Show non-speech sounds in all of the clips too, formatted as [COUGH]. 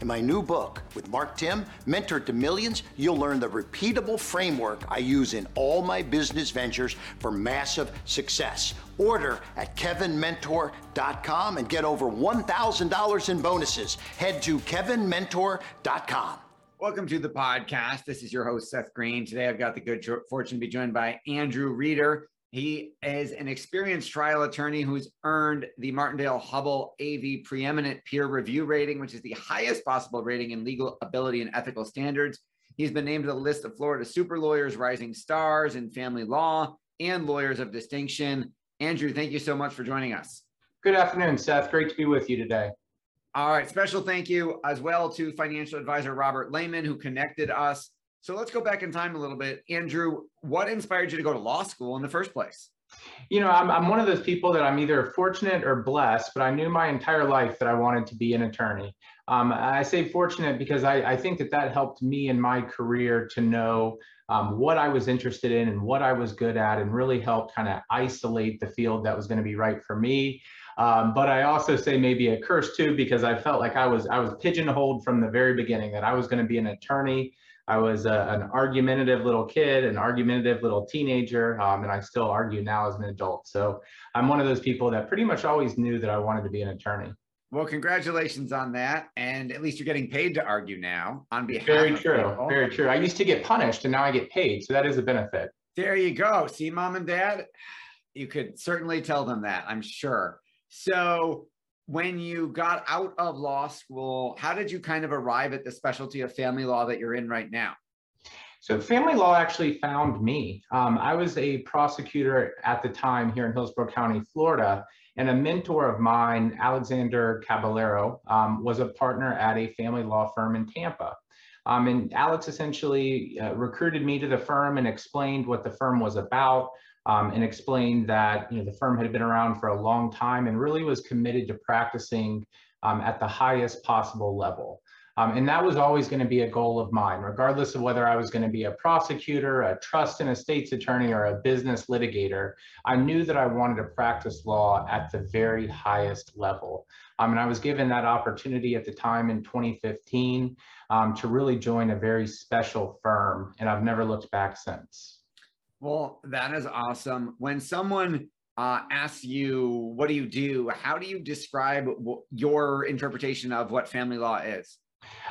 In my new book with Mark Timm, Mentor to Millions, you'll learn the repeatable framework I use in all my business ventures for massive success. Order at kevinmentor.com and get over $1,000 in bonuses. Head to kevinmentor.com. Welcome to the podcast. This is your host, Seth Greene. Today I've got the good fortune to be joined by Andrew Reder. He is an experienced trial attorney who's earned the Martindale Hubbell AV preeminent peer review rating, which is the highest possible rating in legal ability and ethical standards. He's been named to the list of Florida super lawyers, rising stars in family law, and lawyers of distinction. Andrew, thank you so much for joining us. Good afternoon, Seth. Great to be with you today. All right. Special thank you as well to financial advisor Robert Lehman, who connected us so let's go back in time a little bit. Andrew, what inspired you to go to law school in the first place? You know, I'm, I'm one of those people that I'm either fortunate or blessed, but I knew my entire life that I wanted to be an attorney. Um, I say fortunate because I, I, think that that helped me in my career to know um, what I was interested in and what I was good at, and really helped kind of isolate the field that was going to be right for me. Um, but I also say maybe a curse too because I felt like I was I was pigeonholed from the very beginning that I was going to be an attorney I was a, an argumentative little kid, an argumentative little teenager, um, and I still argue now as an adult. So I'm one of those people that pretty much always knew that I wanted to be an attorney. Well, congratulations on that. And at least you're getting paid to argue now on behalf Very true. People. Very true. I used to get punished and now I get paid. So that is a benefit. There you go. See, mom and dad, you could certainly tell them that, I'm sure. So when you got out of law school, how did you kind of arrive at the specialty of family law that you're in right now? So, family law actually found me. Um, I was a prosecutor at the time here in Hillsborough County, Florida, and a mentor of mine, Alexander Caballero, um, was a partner at a family law firm in Tampa. Um, and Alex essentially uh, recruited me to the firm and explained what the firm was about, um, and explained that you know the firm had been around for a long time and really was committed to practicing um, at the highest possible level. Um, and that was always going to be a goal of mine, regardless of whether I was going to be a prosecutor, a trust and estates attorney, or a business litigator. I knew that I wanted to practice law at the very highest level. Um, and I was given that opportunity at the time in 2015 um, to really join a very special firm, and I've never looked back since. Well, that is awesome. When someone uh, asks you, what do you do? How do you describe w- your interpretation of what family law is?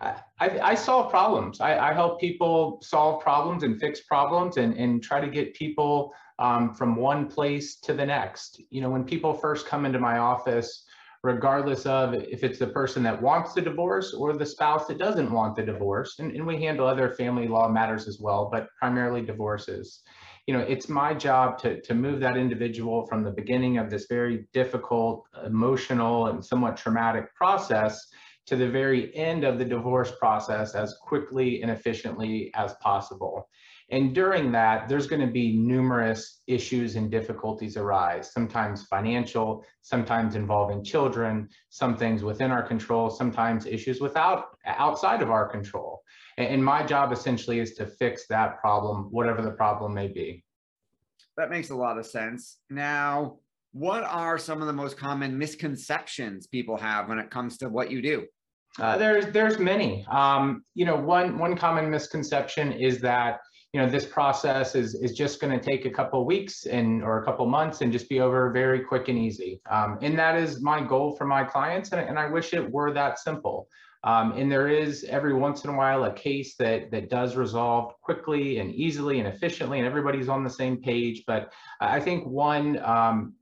I, I solve problems. I, I, help people solve problems and fix problems and, and try to get people um, from one place to the next. You know, when people first come into my office, regardless of if it's the person that wants the divorce or the spouse that doesn't want the divorce, and, and we handle other family law matters as well, but primarily divorces you know, it's my job to, to move that individual from the beginning of this very difficult, emotional, and somewhat traumatic process to the very end of the divorce process as quickly and efficiently as possible. And during that, there's going to be numerous issues and difficulties arise, sometimes financial, sometimes involving children, some things within our control, sometimes issues without outside of our control. And my job essentially is to fix that problem, whatever the problem may be. That makes a lot of sense. Now, what are some of the most common misconceptions people have when it comes to what you do? Uh, there's there's many. Um, you know, one one common misconception is that you know this process is is just going to take a couple weeks and or a couple months and just be over very quick and easy. Um, and that is my goal for my clients, and, and I wish it were that simple. Um, and there is every once in a while a case that that does resolve quickly and easily and efficiently, and everybody's on the same page. But I think one um,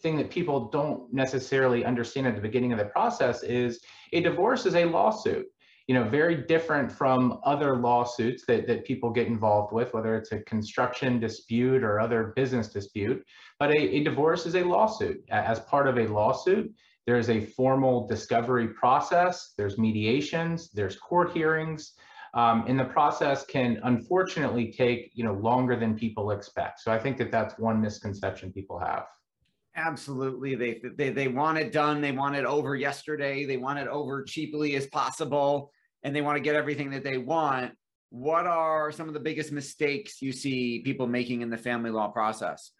thing that people don't necessarily understand at the beginning of the process is a divorce is a lawsuit. You know, very different from other lawsuits that, that people get involved with, whether it's a construction dispute or other business dispute. But a, a divorce is a lawsuit. As part of a lawsuit, there's a formal discovery process, there's mediations, there's court hearings, um, and the process can unfortunately take you know longer than people expect. So I think that that's one misconception people have. Absolutely, they they they want it done. They want it over yesterday. They want it over cheaply as possible, and they want to get everything that they want. What are some of the biggest mistakes you see people making in the family law process?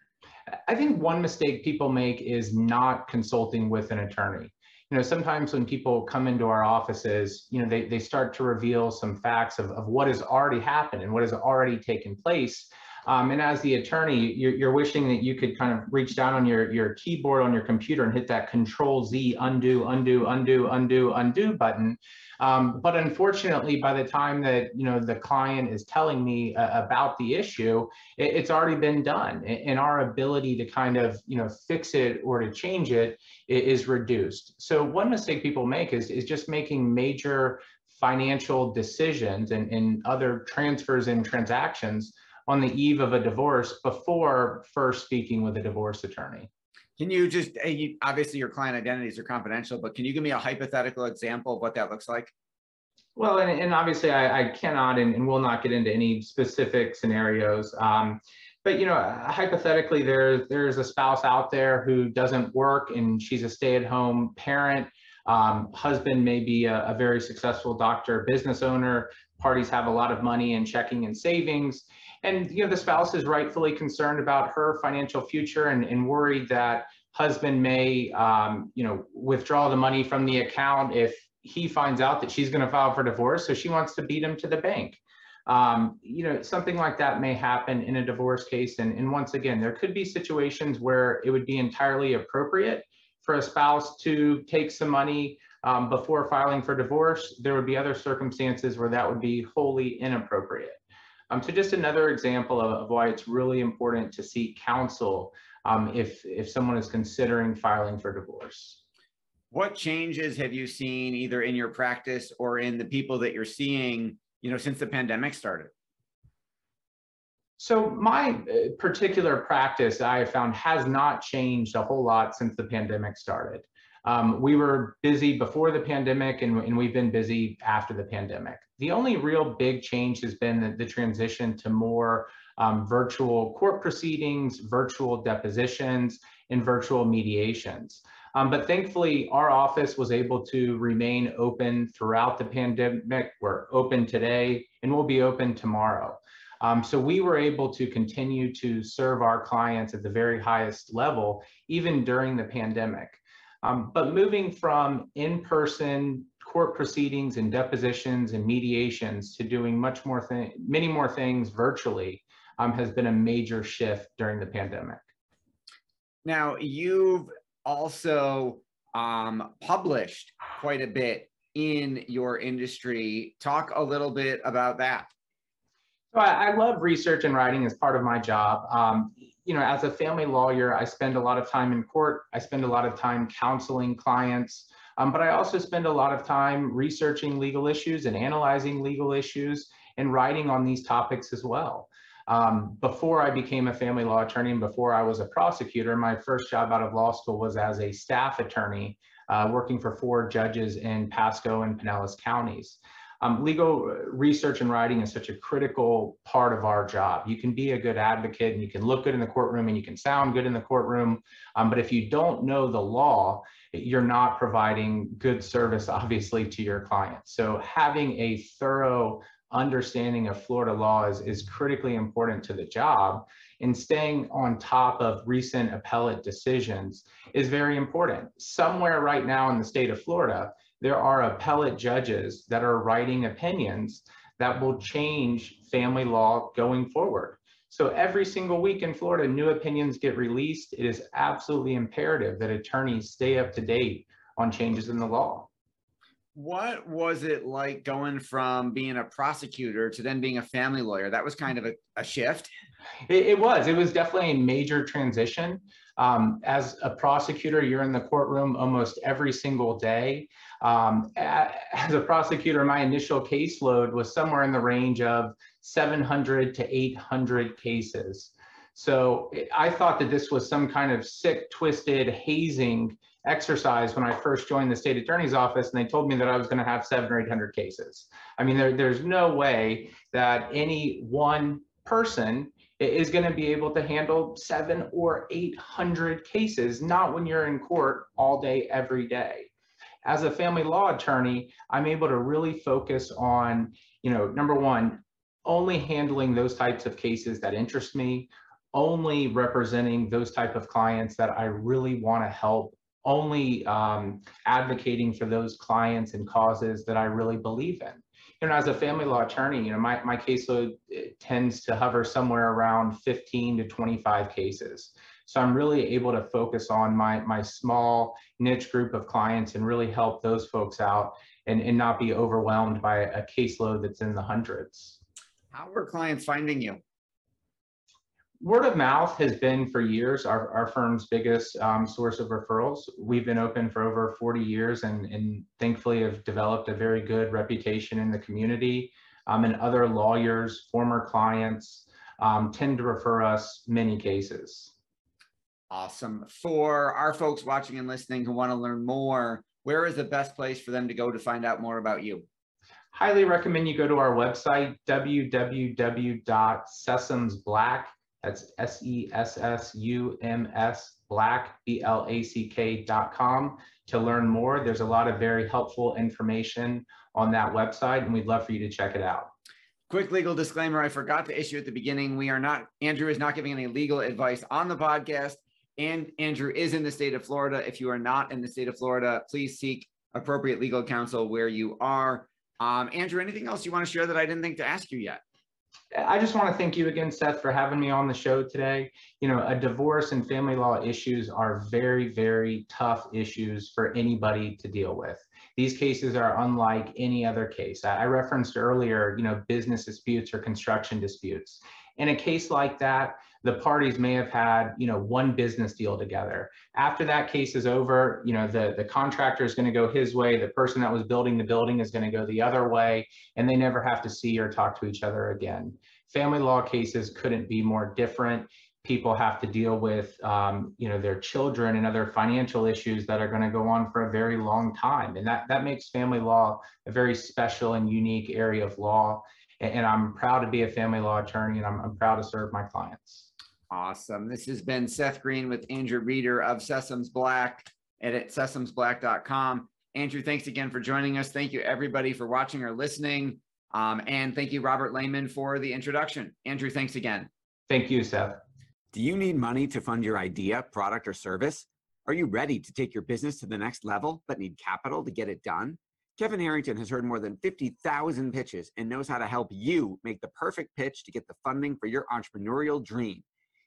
I think one mistake people make is not consulting with an attorney. You know, sometimes when people come into our offices, you know, they, they start to reveal some facts of, of what has already happened and what has already taken place. Um, and as the attorney, you're, you're, wishing that you could kind of reach down on your, your keyboard on your computer and hit that control Z undo, undo, undo, undo, undo button. Um, but unfortunately, by the time that you know the client is telling me uh, about the issue, it, it's already been done, and our ability to kind of you know fix it or to change it is reduced. So one mistake people make is is just making major financial decisions and, and other transfers and transactions on the eve of a divorce before first speaking with a divorce attorney. Can you just, obviously your client identities are confidential, but can you give me a hypothetical example of what that looks like? Well, and, and obviously I, I cannot and, and, will not get into any specific scenarios. Um, but you know, hypothetically, there there's a spouse out there who doesn't work and she's a stay-at-home parent. Um, husband may be a, a, very successful doctor, business owner. Parties have a lot of money in checking and savings, and you know the spouse is rightfully concerned about her financial future and, and worried that husband may um, you know withdraw the money from the account if he finds out that she's going to file for divorce so she wants to beat him to the bank. Um, you know something like that may happen in a divorce case and, and once again there could be situations where it would be entirely appropriate for a spouse to take some money um, before filing for divorce. There would be other circumstances where that would be wholly inappropriate um, so just another example of, of, why it's really important to seek counsel um, if, if someone is considering filing for divorce. What changes have you seen either in your practice or in the people that you're seeing, you know, since the pandemic started? So my uh, particular practice I have found has not changed a whole lot since the pandemic started. Um, we were busy before the pandemic and, and, we've been busy after the pandemic. The only real big change has been the, the transition to more um, virtual court proceedings, virtual depositions, and virtual mediations. Um, but thankfully, our office was able to remain open throughout the pandemic. We're open today and we'll be open tomorrow. Um, so we were able to continue to serve our clients at the very highest level, even during the pandemic. Um, but moving from in-person court proceedings and depositions and mediations to doing much more thing, many more things virtually um, has been a major shift during the pandemic. Now you've also um, published quite a bit in your industry. Talk a little bit about that. So I, I love research and writing as part of my job. Um, you know, as a family lawyer, I spend a lot of time in court. I spend a lot of time counseling clients, um, but I also spend a lot of time researching legal issues and analyzing legal issues and writing on these topics as well. Um, before I became a family law attorney and before I was a prosecutor, my first job out of law school was as a staff attorney uh, working for four judges in Pasco and Pinellas counties. Um, legal research and writing is such a critical part of our job. You can be a good advocate and you can look good in the courtroom and you can sound good in the courtroom. Um, but if you don't know the law, you're not providing good service, [LAUGHS] obviously, to your clients. So having a thorough understanding of Florida law is, is critically important to the job. And staying on top of recent appellate decisions is very important. Somewhere right now in the state of Florida, there are appellate judges that are writing opinions that will change family law going forward. So every single week in Florida, new opinions get released. It is absolutely imperative that attorneys stay up to date on changes in the law. What was it like going from being a prosecutor to then being a family lawyer? That was kind of a, a shift. It, it, was. It was definitely a major transition. Um, as a prosecutor, you're in the courtroom almost every single day. Um, as a prosecutor, my initial caseload was somewhere in the range of 700 to 800 cases. So I thought that this was some kind of sick, twisted, hazing exercise when I first joined the state attorney's office, and they told me that I was going to have seven or 800 cases. I mean, there, there's no way that any one person is going to be able to handle seven or 800 cases, not when you're in court all day, every day. As a family law attorney, I'm able to really focus on, you know, number one, only handling those types of cases that interest me, only representing those type of clients that I really want to help, only um, advocating for those clients and causes that I really believe in. You know, as a family law attorney, you know, my, my caseload eh, tends to hover somewhere around 15 to 25 cases. So I'm really able to focus on my, my small niche group of clients and really help those folks out and, and not be overwhelmed by a caseload that's in the hundreds. How are clients finding you? Word of mouth has been for years our, our firm's biggest um, source of referrals. We've been open for over 40 years and, and thankfully have developed a very good reputation in the community. Um, and other lawyers, former clients, um, tend to refer us many cases. Awesome. For our folks watching and listening who want to learn more, where is the best place for them to go to find out more about you? Highly recommend you go to our website, www.sessumsblack.com that's S E S S U M S black, B L A C K dot com to learn more. There's a lot of very helpful information on that website, and we'd love for you to check it out. Quick legal disclaimer I forgot to issue at the beginning. We are not, Andrew is not giving any legal advice on the podcast. And Andrew is in the state of Florida. If you are not in the state of Florida, please seek appropriate legal counsel where you are. Um, Andrew, anything else you want to share that I didn't think to ask you yet? I just want to thank you again, Seth, for having me on the show today. You know, a divorce and family law issues are very, very tough issues for anybody to deal with. These cases are unlike any other case. I referenced earlier, you know, business disputes or construction disputes. In a case like that, the parties may have had, you know, one business deal together. After that case is over, you know, the, the contractor is going to go his way, the person that was building the building is going to go the other way, and they never have to see or talk to each other again. Family law cases couldn't be more different. People have to deal with, um, you know, their children and other financial issues that are going to go on for a very long time, and that that makes family law a very special and unique area of law and I'm proud to be a family law attorney and I'm, I'm proud to serve my clients. Awesome. This has been Seth Greene with Andrew Reder of Sessums Black at sessumsblack.com. Andrew, thanks again for joining us. Thank you, everybody, for watching or listening. Um, and thank you, Robert Lehman, for the introduction. Andrew, thanks again. Thank you, Seth. Do you need money to fund your idea, product, or service? Are you ready to take your business to the next level but need capital to get it done? Kevin Harrington has heard more than 50,000 pitches and knows how to help you make the perfect pitch to get the funding for your entrepreneurial dream.